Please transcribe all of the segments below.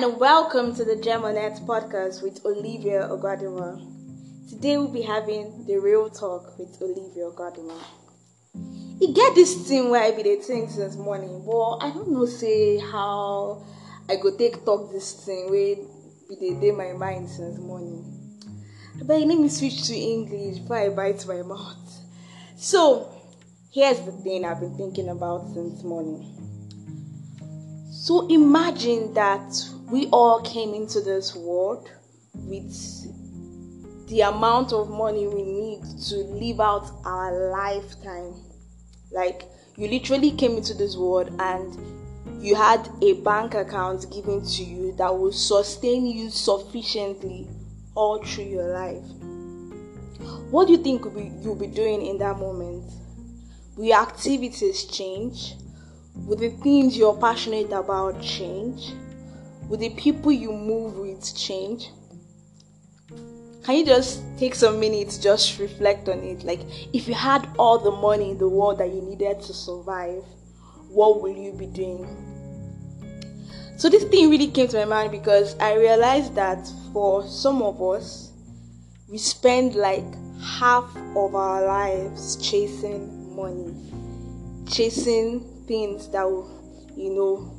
and welcome to the Germanet podcast with Olivia Ogadima. Today we'll be having the real talk with Olivia Ogadima. You get this thing where I be the thing since morning, but I don't know say how I go take talk this thing where be the day my mind since morning. But let me switch to English before I bite my mouth. So here's the thing I've been thinking about since morning. So imagine that we all came into this world with the amount of money we need to live out our lifetime. Like, you literally came into this world and you had a bank account given to you that will sustain you sufficiently all through your life. What do you think you'll be doing in that moment? Will your activities change? Will the things you're passionate about change? Will the people you move with change? Can you just take some minutes, just reflect on it? Like, if you had all the money in the world that you needed to survive, what will you be doing? So, this thing really came to my mind because I realized that for some of us, we spend like half of our lives chasing money, chasing things that will, you know,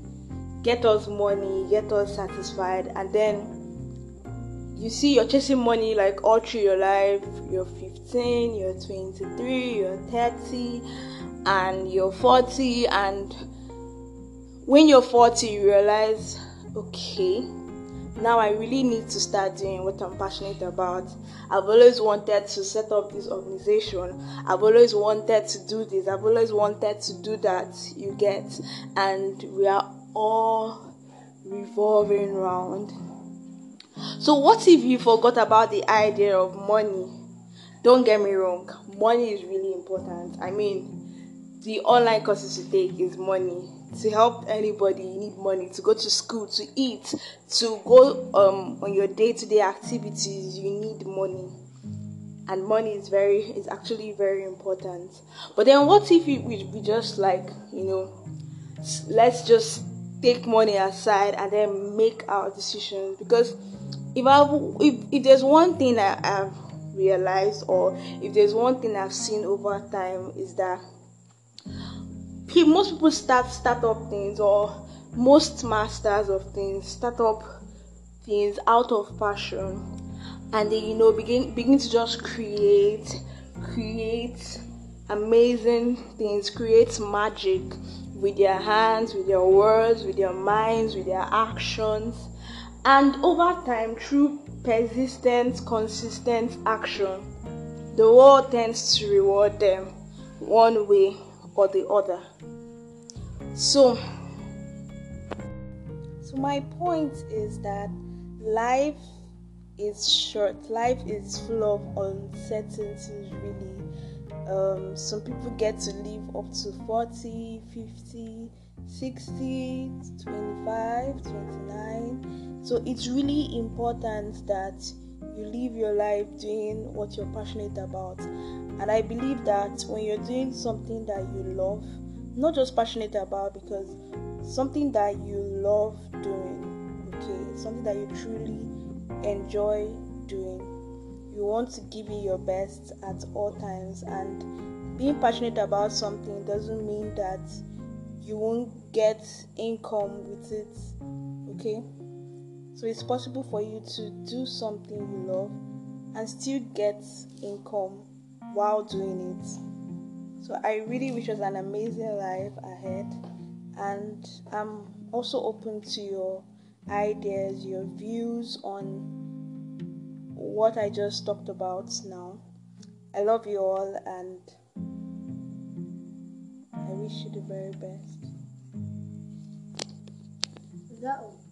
get us money, get us satisfied, and then you see you're chasing money like all through your life. You're 15, you're 23, you're 30, and you're 40, and when you're 40, you realize, okay, now I really need to start doing what I'm passionate about. I've always wanted to set up this organization. I've always wanted to do this. I've always wanted to do that. You get, and we are all revolving round. So, what if you forgot about the idea of money? Don't get me wrong, money is really important. I mean, the online courses you take is money. To help anybody, you need money. To go to school, to eat, to go um, on your day to day activities, you need money. And money is very, is actually very important. But then, what if we, we, we just like, you know, let's just take money aside and then make our decisions. Because if I if, if there's one thing I, I've realized or if there's one thing I've seen over time is that most people start start up things or most masters of things start up things out of passion and they you know begin begin to just create create amazing things create magic with their hands, with their words, with their minds, with their actions. And over time, through persistent, consistent action, the world tends to reward them one way or the other. So, so my point is that life is short. Life is full of uncertainties, really um, some people get to live up to 40, 50, 60, 25, 29. So it's really important that you live your life doing what you're passionate about. And I believe that when you're doing something that you love, not just passionate about, because something that you love doing, okay, something that you truly enjoy doing you want to give it your best at all times and being passionate about something doesn't mean that you won't get income with it okay? So it's possible for you to do something you love and still get income while doing it. So i really wish us an amazing life ahead and i'm also open to your ideas your views on what I just talked about now. I love you all and I wish you the very best. That?